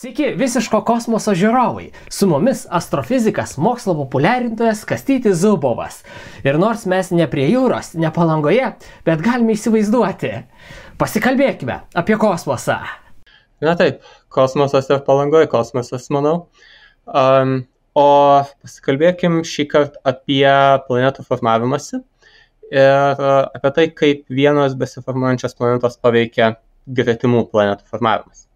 Sveiki visiško kosmoso žiūrovai. Su mumis astrofizikas, mokslo populiarintojas Kastytis Zubovas. Ir nors mes ne prie jūros, ne palangoje, bet galime įsivaizduoti. Pasikalbėkime apie kosmosą. Na taip, kosmosas ir palangoje kosmosas, manau. Um, o pasikalbėkim šį kartą apie planetų formavimąsi ir apie tai, kaip vienos besiformuojančios planetos paveikia gretimų planetų formavimas.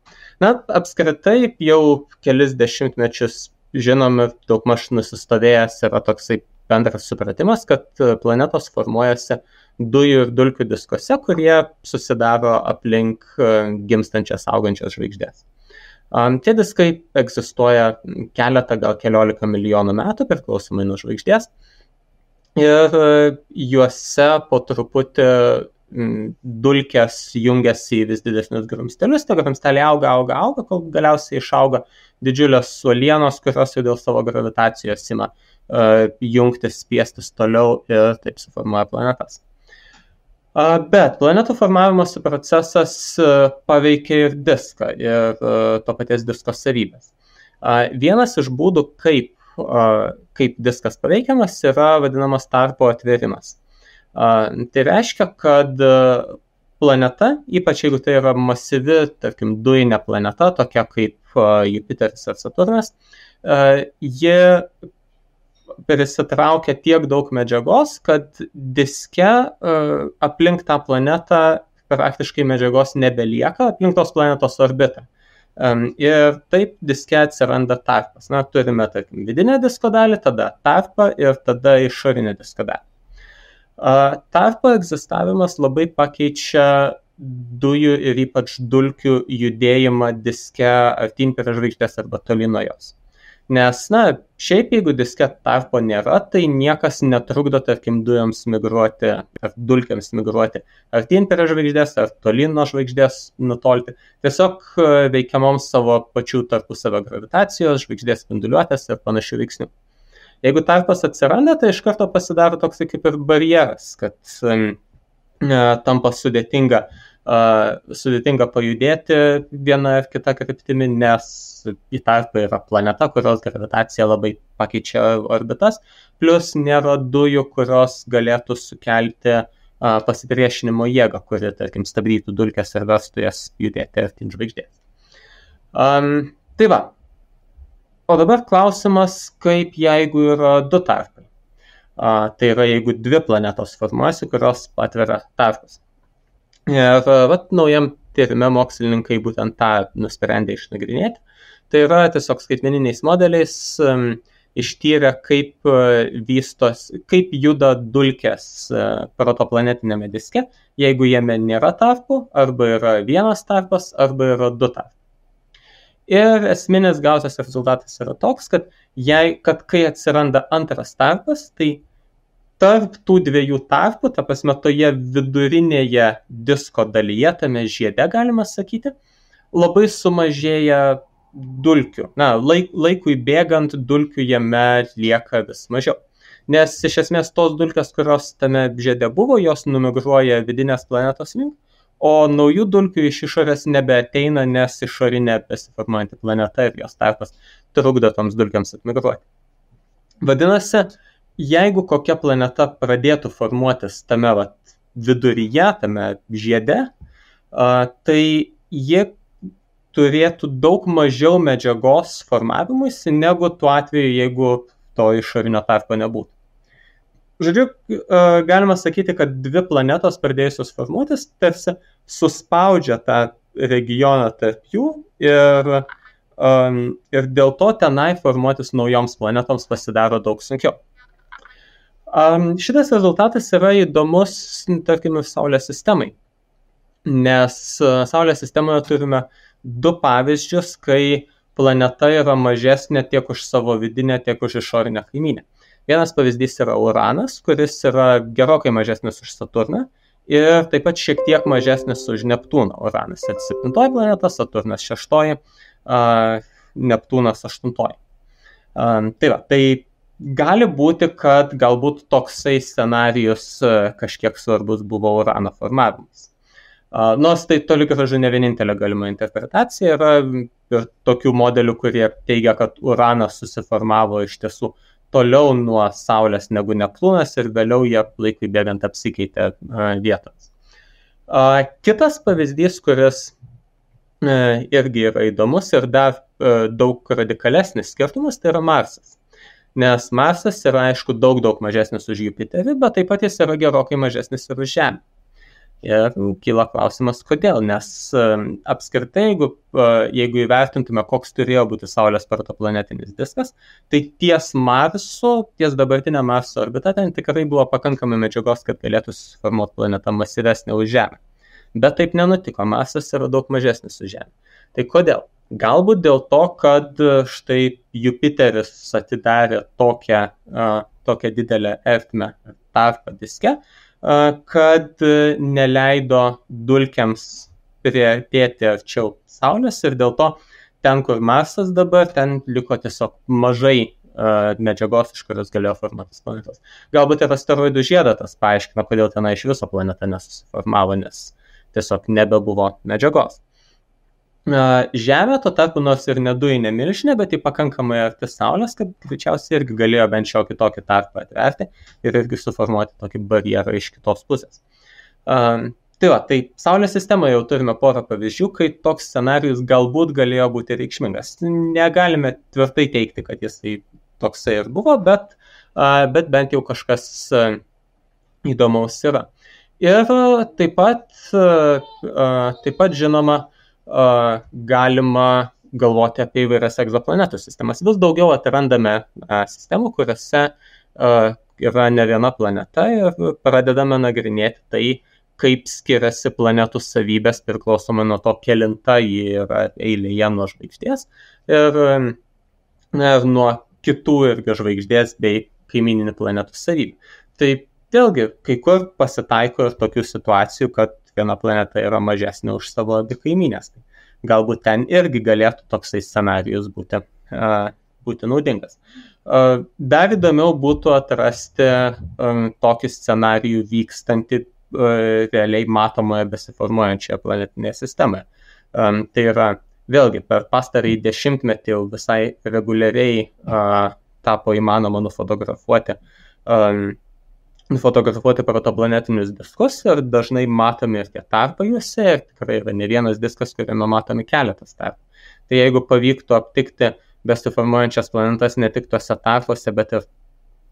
Na, apskritai jau kelis dešimtmečius žinom ir daugmaž nusistovėjęs yra toksai bendras supratimas, kad planetos formuojasi dujų ir dulkių diskuose, kurie susidaro aplink e, gimstančias augančias žvaigždės. Tie diskai egzistuoja keletą, gal keliolika milijonų metų priklausomai nuo žvaigždės. Ir e, juose po truputį dulkės jungiasi į vis didesnius grumstelius, tie grumsteliai auga, auga, auga, kol galiausiai išauga didžiulės suolienos, kurios jau dėl savo gravitacijos ima uh, jungtis, spiestis toliau ir taip suformuoja planetas. Uh, bet planetų formavimosi procesas uh, paveikia ir diską ir to paties disko savybės. Vienas iš būdų, kaip, kaip diskas paveikiamas, yra vadinamas tarpo atverimas. Tai reiškia, kad planeta, ypač jeigu tai yra masyvi, tarkim, dujinė planeta, tokia kaip Jupiteris ar Saturnas, ji prisitraukia tiek daug medžiagos, kad diske aplink tą planetą praktiškai medžiagos nebelieka, aplink tos planetos orbitą. Ir taip diske atsiranda tarpas. Na, turime, tarkim, vidinę disko dalį, tada tarpą ir tada išorinę disko dalį. Tarpo egzistavimas labai pakeičia dujų ir ypač dulkių judėjimą diske artin prie žvaigždės arba toli nuo jos. Nes, na, šiaip jeigu diske tarpo nėra, tai niekas netrukdo, tarkim, dujoms migruoti ar dulkiams migruoti artin prie žvaigždės ar tolin nuo žvaigždės nutolti. Tiesiog e, veikiamoms savo pačių tarpusavio gravitacijos, žvaigždės spinduliuotės ir panašių veiksnių. Jeigu tarpas atsiranda, tai iš karto pasidaro toks kaip ir barjeras, kad um, tampa sudėtinga, uh, sudėtinga pajudėti vieną ar kitą kryptimį, nes į tarpą yra planeta, kurios gravitacija labai pakeičia orbitas, plus nėra dujų, kurios galėtų sukelti uh, pasipriešinimo jėgą, kuri, tarkim, stabdytų dulkes ir verstų jas judėti artin žvaigždės. Um, tai va, O dabar klausimas, kaip jeigu yra du tarpai. A, tai yra, jeigu dvi planetos formuojasi, kurios atveria tarpus. Ir vat, naujam tyrime mokslininkai būtent tą nusprendė išnagrinėti. Tai yra tiesiog skaitmeniniais modeliais um, ištyrė, kaip vystos, kaip juda dulkės protoplanetinėme diske, jeigu jame nėra tarpų, arba yra vienas tarpas, arba yra du tarpai. Ir esminis gausias rezultatas yra toks, kad, jei, kad kai atsiranda antras tarpas, tai tarp tų dviejų tarpų, ta prasme, toje vidurinėje disko dalyje, tame žiede, galima sakyti, labai sumažėja dulkių. Na, laik, laikui bėgant dulkių jame lieka vis mažiau. Nes iš esmės tos dulkės, kurios tame žiede buvo, jos numigruoja vidinės planetos link o naujų dulkių iš išorės nebeateina, nes išorinė besiformuojanti planeta ir jos tarpas trukdo toms dulkiams atmigruoti. Vadinasi, jeigu kokia planeta pradėtų formuotis tame vat, viduryje, tame žiede, tai ji turėtų daug mažiau medžiagos formavimuisi negu tuo atveju, jeigu to išorinio tarpo nebūtų. Žodžiu, galima sakyti, kad dvi planetos pradėjusios formuotis tarsi suspaudžia tą regioną tarp jų ir, um, ir dėl to tenai formuotis naujoms planetoms pasidaro daug sunkiau. Um, šitas rezultatas yra įdomus, tarkim, Saulės sistemai, nes uh, Saulės sistemoje turime du pavyzdžius, kai planeta yra mažesnė tiek už savo vidinę, tiek už išorinę kaiminę. Vienas pavyzdys yra Uranas, kuris yra gerokai mažesnis už Saturną ir taip pat šiek tiek mažesnis už Neptūną. Uranas yra septintoji planeta, Saturnas šeštoji, Neptūnas aštuntoji. Tai va, tai gali būti, kad galbūt toksai scenarius kažkiek svarbus buvo Urano formavimas. Nors tai toli gražu ne vienintelė galima interpretacija, yra ir tokių modelių, kurie teigia, kad uranas susiformavo iš tiesų toliau nuo Saulės negu Neptūnas ir vėliau jie laikui bėgant apsikeitė vietos. Kitas pavyzdys, kuris e, irgi yra įdomus ir dar e, daug radikalesnis skirtumas, tai yra Marsas nes Marsas yra aišku daug daug mažesnis už Jupiterį, bet taip pat jis yra gerokai mažesnis ir už Žemę. Ir kyla klausimas, kodėl, nes apskritai, jeigu, jeigu įvertintume, koks turėjo būti Saulės protoplanetinis diskas, tai ties Marsu, ties dabartinė Marso orbita ten tikrai buvo pakankamai medžiagos, kad galėtų susiformuoti planeta masyvesnė už Žemę. Bet taip nenutiko, Marsas yra daug mažesnis už Žemę. Tai kodėl? Galbūt dėl to, kad e, štai Jupiteris atidarė tokią, uh, tokią didelę ertmę tarpą diske, uh, kad neleido dulkiams prieartėti arčiau Saulės ir dėl to ten, kur Marsas dabar, ten liko tiesiog mažai medžiagos, iš kurios galėjo formuotis planetos. Galbūt ir asteroidų žiedatas paaiškina, kodėl ten iš viso planeta nesusiformavo, nes tiesiog nebebuvo medžiagos. Žemė tuo tarpu nors ir nedujinė milžinė, bet ji pakankamai arti Saulės, kad greičiausiai irgi galėjo bent šiokį tokį tarpą atverti ir irgi suformuoti tokį barjerą iš kitos pusės. Um, tai va, tai Saulės sistemoje jau turime porą pavyzdžių, kai toks scenarius galbūt galėjo būti reikšmingas. Negalime tvirtai teikti, kad jisai toksai ir buvo, bet, uh, bet bent jau kažkas uh, įdomaus yra. Ir taip pat, uh, taip pat žinoma, galima galvoti apie įvairias egzoplanetų sistemas. Vis daugiau atrandame sistemų, kuriuose yra ne viena planeta ir pradedame nagrinėti tai, kaip skiriasi planetų savybės priklausomai nuo to, kelinta ji yra eilėje nuo žvaigždės ir, ir nuo kitų irgi žvaigždės bei kaimininių planetų savybių. Tai vėlgi, kai kur pasitaiko ir tokių situacijų, kad viena planeta yra mažesnė už savo abi kaiminės. Tai galbūt ten irgi galėtų toksai scenarijus būti, būti naudingas. Dar įdomiau būtų atrasti tokį scenarijų vykstantį realiai matomoje besiformuojančioje planetinėje sistemoje. Tai yra vėlgi per pastarąjį dešimtmetį jau visai reguliariai tapo įmanoma nufotografuoti um, nufotografuoti protoplanetinius diskus ir dažnai matomi ir tie tarpai juose ir tikrai yra ne vienas diskas, kuriame matomi keletas tarpų. Tai jeigu pavyktų aptikti besiformuojančias planetas ne tik tuose tarpuose, bet ir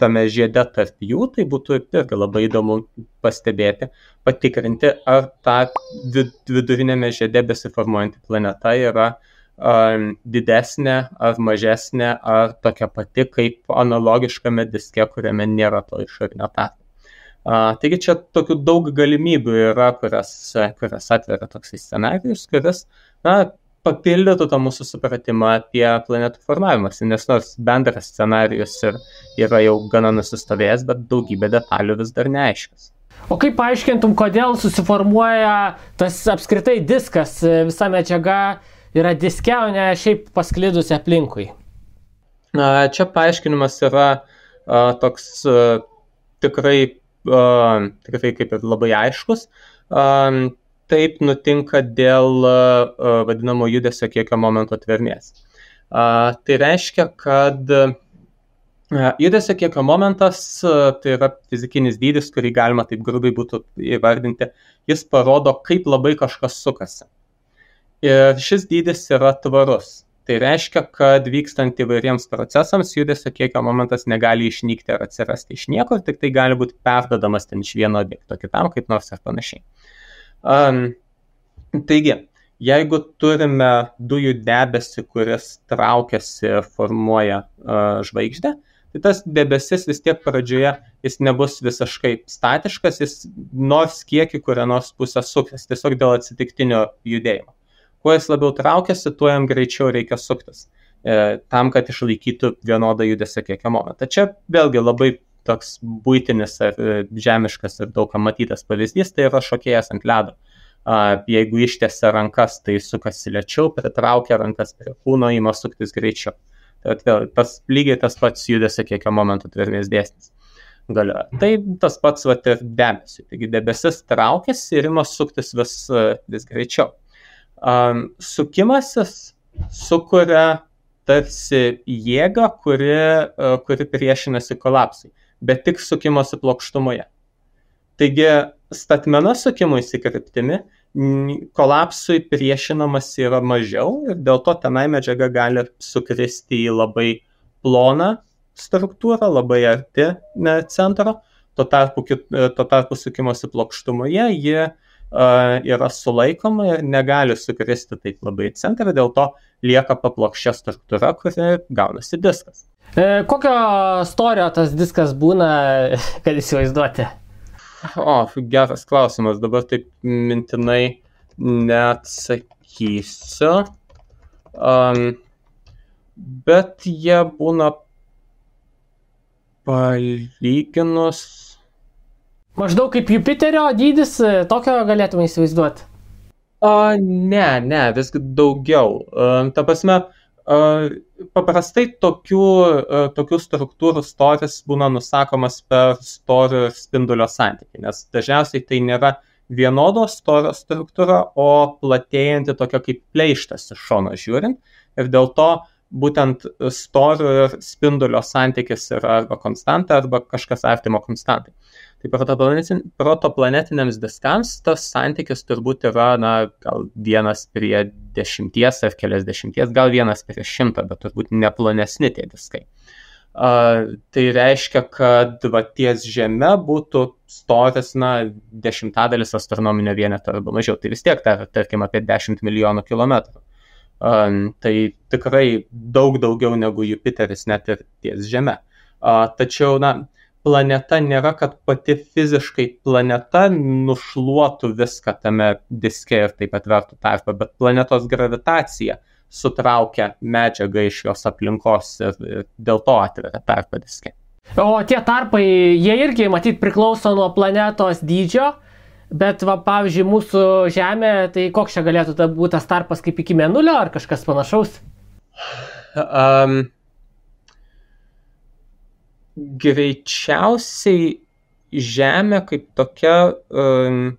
tame žiede tarp jų, tai būtų irgi labai įdomu pastebėti, patikrinti, ar ta vid vidurinėme žiede besiformuojanti planeta yra um, didesnė ar mažesnė, ar tokia pati kaip analogiškame diske, kuriame nėra to išorinio tarpo. Taigi čia tokių daug galimybių yra, kurias, kurias atveria toksai scenarius, kuris na, papildytų tą mūsų supratimą apie planetų formavimąsi, nes nors bendras scenarius ir yra jau gana nusistovėjęs, bet daugybė detalių vis dar neaiškios. O kaip paaiškintum, kodėl susiformuoja tas apskritai diskas, visa medžiaga yra diske, o ne šiaip pasklidusi aplinkui? Čia paaiškinimas yra toks tikrai tikrai kaip ir labai aiškus. Taip nutinka dėl vadinamo judesio kiekio momento tvermės. Tai reiškia, kad judesio kiekio momentas tai yra fizikinis dydis, kurį galima taip grubiai būtų įvardinti. Jis parodo, kaip labai kažkas sukasi. Ir šis dydis yra tvarus. Tai reiškia, kad vykstant įvairiems procesams judesio kiekio momentas negali išnykti ar atsirasti iš niekur, tik tai gali būti perdodamas ten iš vieno objekto kitam, kaip nors ir panašiai. Um, taigi, jeigu turime dujų debesį, kuris traukiasi formuoja uh, žvaigždę, tai tas debesis vis tiek pradžioje jis nebus visiškai statiškas, jis nors kiek į kurią nors pusę suksis, tiesiog dėl atsitiktinio judėjimo kuo jis labiau traukiasi, tuo jam greičiau reikia suktis, e, tam, kad išlaikytų vienodą judesio kiekio momentą. Čia vėlgi labai toks būtinis ir e, žemiškas ir daug kam matytas pavyzdys, tai yra šokėjas ant ledo. Jeigu ištiesia rankas, tai sukasi lėčiau, pritraukia rankas prie kūno, įma suktis greičiau. Tai vėl tas lygiai tas pats judesio kiekio momento tvirmės dėsnis. galioja. Tai tas pats vat, ir debesiu. Taigi debesis traukiasi ir ima suktis vis, vis greičiau. Um, sukimasis sukuria tarsi jėgą, kuri, uh, kuri priešinasi kolapsui, bet tik sukimosi plokštumoje. Taigi statmena sukimuisi kryptimi kolapsui priešinamas yra mažiau ir dėl to tenai medžiaga gali sukristi į labai ploną struktūrą, labai arti centro, tuo tarpu, tuo tarpu sukimosi plokštumoje ji uh, yra sulaikoma ir negali sukristi taip labai į centrą, dėl to lieka paplokščia struktūra, kuri gaunasi diskas. E, kokio storio tas diskas būna, kad įsivaizduoti? O, geras klausimas, dabar taip mintinai neatsakysiu. Um, bet jie būna palyginus. Maždaug kaip Jupiterio dydis, tokio galėtume įsivaizduoti. O, ne, ne, visgi daugiau. Um, ta prasme, uh, Paprastai tokių, tokių struktūrų storis būna nusakomas per storio ir spindulio santykį, nes dažniausiai tai nėra vienodo storio struktūra, o platėjanti tokia kaip pleištas iš šono žiūrint. Ir dėl to būtent storio ir spindulio santykis yra arba konstanta, arba kažkas artimo konstantai. Tai protoplanetiniams diskams tas santykis turbūt yra, na, gal vienas prie dešimties ar keliasdešimties, gal vienas prie šimto, bet turbūt neplonesni tie diskai. Uh, tai reiškia, kad va, ties Žeme būtų storis, na, dešimtadalis astronominio vieneto arba mažiau. Tai vis tiek, tar, tarkim, apie 10 milijonų kilometrų. Um, tai tikrai daug daugiau negu Jupiteris net ir ties Žeme. Uh, tačiau, na, planeta nėra, kad pati fiziškai planeta nušluotų viską tame diske ir taip atvertų tarpą, bet planetos gravitacija sutraukia medžiagą iš jos aplinkos ir dėl to atveria tarpą diske. O tie tarpai, jie irgi matyt priklauso nuo planetos dydžio, bet va, pavyzdžiui, mūsų Žemė, tai koks čia galėtų būti tas tarpas kaip iki mėnulio ar kažkas panašaus? Um, greičiausiai Žemė kaip tokia um,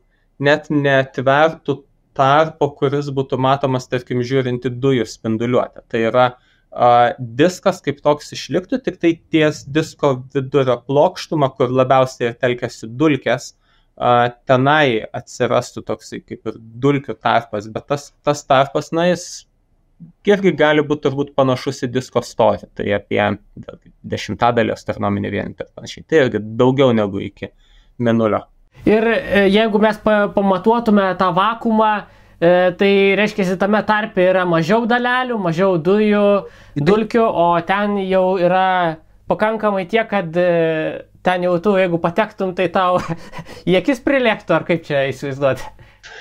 net netvertų tarpo, kuris būtų matomas, tarkim, žiūrinti dujų spinduliuotę. Tai yra uh, diskas kaip toks išliktų, tik tai ties disko vidurio plokštumą, kur labiausiai telkėsi dulkės, uh, tenai atsirastų toksai kaip ir dulkių tarpas, bet tas, tas tarpas, na, jis irgi gali būti turbūt panašus į disko storį, tai apie dešimtadalį astronominį vienetą ir panašiai. Tai irgi daugiau negu iki minulio. Ir e, jeigu mes pamatuotume tą vakumą, e, tai reiškia, tame tarpe yra mažiau dalelių, mažiau dujų, dulkių, o ten jau yra pakankamai tiek, kad e, ten jau tu, jeigu patektum, tai tau į akis prilėktų, ar kaip čia įsivaizduoti?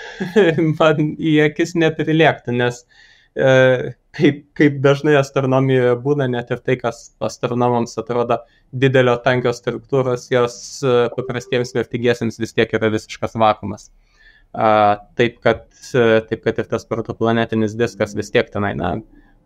Man į akis neprilėktų, nes uh, kaip, kaip dažnai astronomijoje būna, net ir tai, kas astronomams atrodo didelio tankio struktūros, jos e, paprastiems vertingiesiams vis tiek yra visiškas vakumas. Taip kad, e, taip kad ir tas protoplanetinis diskas vis tiek tenai, na,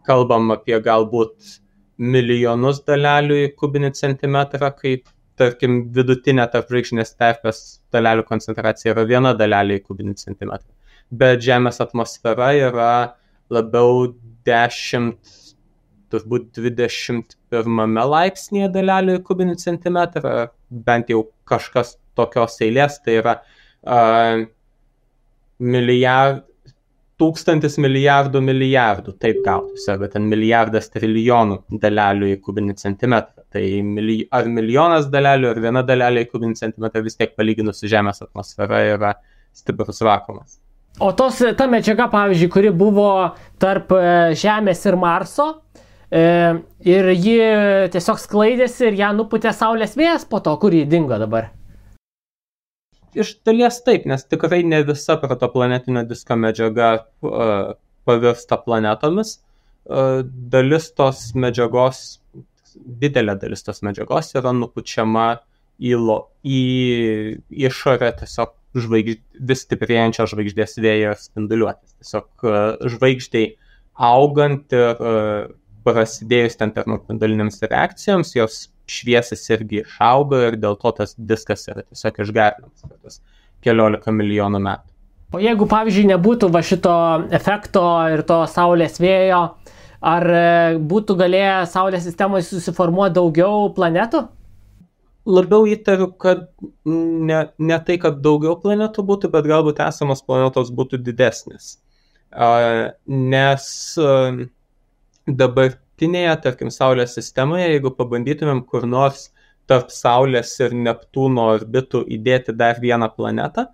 kalbam apie galbūt milijonus dalelių į kubinį centimetrą, kaip, tarkim, vidutinė tarp žvaigždinės terpės dalelių koncentracija yra viena dalelė į kubinį centimetrą. Bet Žemės atmosfera yra uh, labiau 10, turbūt 21 laipsnėje dalelių į kubinį centimetrą, bent jau kažkas tokios eilės, tai yra uh, milijard, tūkstantis milijardų milijardų, taip gautųsi, arba ten milijardas trilijonų dalelių į kubinį centimetrą. Tai mili, ar milijonas dalelių, ar viena dalelė į kubinį centimetrą vis tiek palyginus su Žemės atmosfera yra stiprus vakumas. O tos, ta medžiaga, pavyzdžiui, kuri buvo tarp e, Žemės ir Marso, e, ir ji tiesiog sklaidėsi ir ją nuputė Saulės vėjas po to, kur ji dingo dabar. Iš dalies taip, nes tikrai ne visa protoplanetinio disko medžiaga uh, pavirsta planetomis. Dalis tos medžiagos, didelė dalis tos medžiagos yra nupučiama į, lo, į išorę tiesiog žvaigž... vis stiprėjančios žvaigždės vėjo spinduliuotės. Tiesiog e, žvaigždžiai augant ir e, prasidėjus ten termopindalinėms reakcijoms, jos šviesis irgi išauga ir dėl to tas diskas yra tiesiog išgarinamas per tas keliolika milijonų metų. O jeigu, pavyzdžiui, nebūtų va šito efekto ir to Saulės vėjo, ar e, būtų galėję Saulės sistemoje susiformuoti daugiau planetų? Labiau įtariu, kad ne, ne tai, kad daugiau planetų būtų, bet galbūt esamos planetos būtų didesnis. Nes dabartinėje, tarkim, Saulės sistemoje, jeigu pabandytumėm kur nors tarp Saulės ir Neptūno orbitų įdėti dar vieną planetą,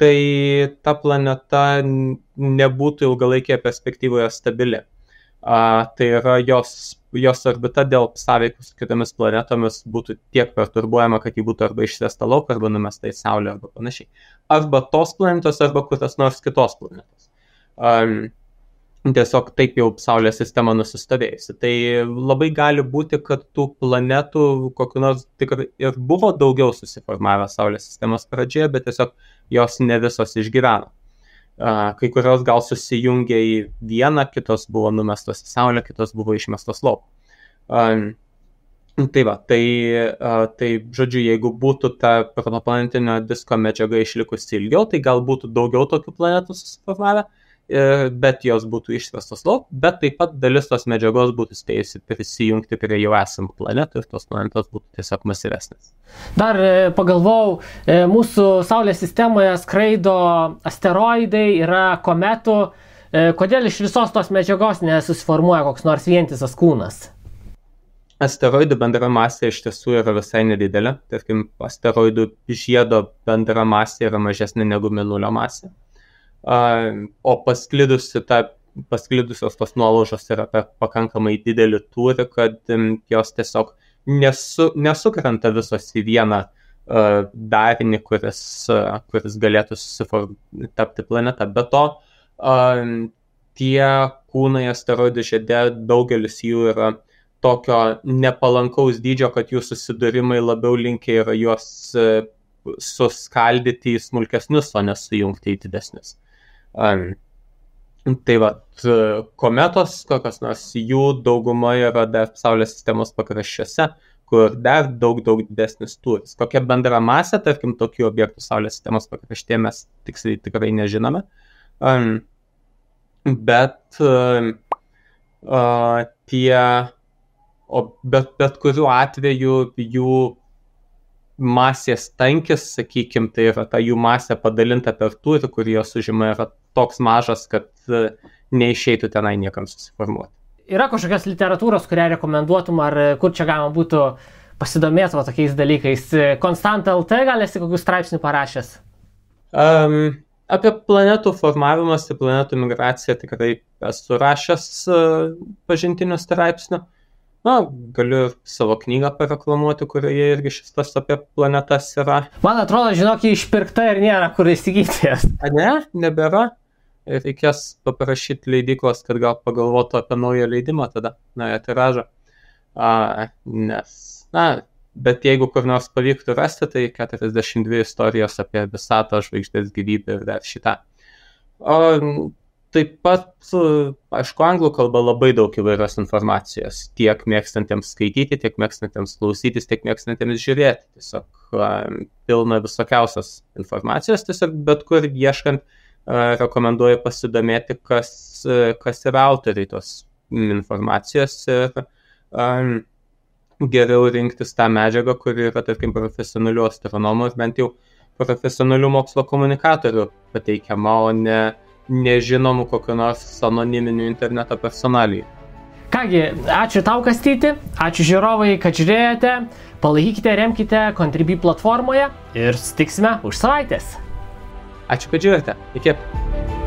tai ta planeta nebūtų ilgalaikėje perspektyvoje stabili. A, tai yra jos, jos orbita dėl sąveikos su kitomis planetomis būtų tiek perturbuojama, kad ji būtų arba išsvesta lauk, arba numesta į Saulę, arba panašiai. Arba tos planetos, arba kurios nors kitos planetos. Um, tiesiog taip jau Saulės sistema nusistovėjusi. Tai labai gali būti, kad tų planetų kokiu nors tikrai ir buvo daugiau susiformavę Saulės sistemos pradžioje, bet tiesiog jos ne visos išgyveno. Kai kurios gal susijungė į vieną, kitos buvo numestos į Saulę, kitos buvo išmestos lauk. Tai va, tai, tai žodžiu, jeigu būtų ta protoplanetinio disko medžiaga išlikusi ilgiau, tai gal būtų daugiau tokių planetų susiformavę, bet jos būtų išvestos lauk, bet taip pat dalis tos medžiagos būtų spėjusi prisijungti prie jau esamų planetų ir tos planetos būtų tiesiog masyvesnės. Dar e, pagalvojau, e, mūsų Saulės sistemoje skraido asteroidai, yra kometų. E, kodėl iš visos tos medžiagos nesusiformuoja koks nors vientisas kūnas? Asteroidų bendra masė iš tiesų yra visai nedidelė. Tarkim, asteroidų žiedo bendra masė yra mažesnė negu minulio masė o pasklidusi ta pasklidusios tos nuolaužos yra pakankamai didelį tūrį, kad jos tiesiog nesu, nesukrenta visos į vieną darinį, kuris, kuris galėtų tapti planeta. Be to, tie kūnai asteroidų žiedė, daugelis jų yra tokio nepalankaus dydžio, kad jų susidūrimai labiau linkia yra juos suskaldyti į smulkesnius, o nesujungti į didesnius. Um, tai va, kometos, kokios nors jų dauguma yra dar Saulės sistemos pakraščiuose, kur dar daug, daug didesnis turis. Kokia bendra masė, tarkim, tokių objektų Saulės sistemos pakraštyje mes tiksliai tikrai nežinome. Um, bet uh, uh, tie, o bet, bet kuriuo atveju jų masės tankis, sakykime, tai yra ta jų masė padalinta per turį, kurį jos užima, yra toks mažas, kad e, neišeitų tenai niekam susiformuoti. Yra kažkokios literatūros, kurią rekomenduotum, ar e, kur čia galima būtų pasidomėti va, tokiais dalykais. E, Konstanta LT gal esi kokius straipsnių parašęs? Um, apie planetų formavimąsi, planetų migraciją tikrai esu rašęs uh, pažintinių straipsnių. Na, galiu savo knygą pareklamuoti, kurioje irgi šis tas apie planetas yra. Man atrodo, žinok, išpirkta ir nėra kur įsigyti. A ne, nebėra. Ir reikės paprašyti leidyklos, kad gal pagalvotų apie naują leidimą tada, naują tiražą. A, nes, na, bet jeigu kur nors pavyktų rasti, tai 42 istorijos apie visatą, žvaigždės gyvybę ir dar šitą. O Taip pat, aišku, anglų kalba labai daug įvairios informacijos, tiek mėgstantiems skaityti, tiek mėgstantiems klausytis, tiek mėgstantiems žiūrėti. Tiesiog pilna visokiausios informacijos, tiesiog bet kur ieškant rekomenduoju pasidomėti, kas, kas yra autoriai tos informacijos ir um, geriau rinktis tą medžiagą, kuri yra, tarkim, profesionalių astronomų ir bent jau profesionalių mokslo komunikatorių pateikiama, o ne nežinomų kokiu nors anoniminiu interneto personalijų. Kągi, ačiū tau kastyti, ačiū žiūrovai, kad žiūrėjote, palaikykite, remkite Contribui platformoje ir sutiksime už savaitės. Ačiū, kad žiūrėjote. Iki.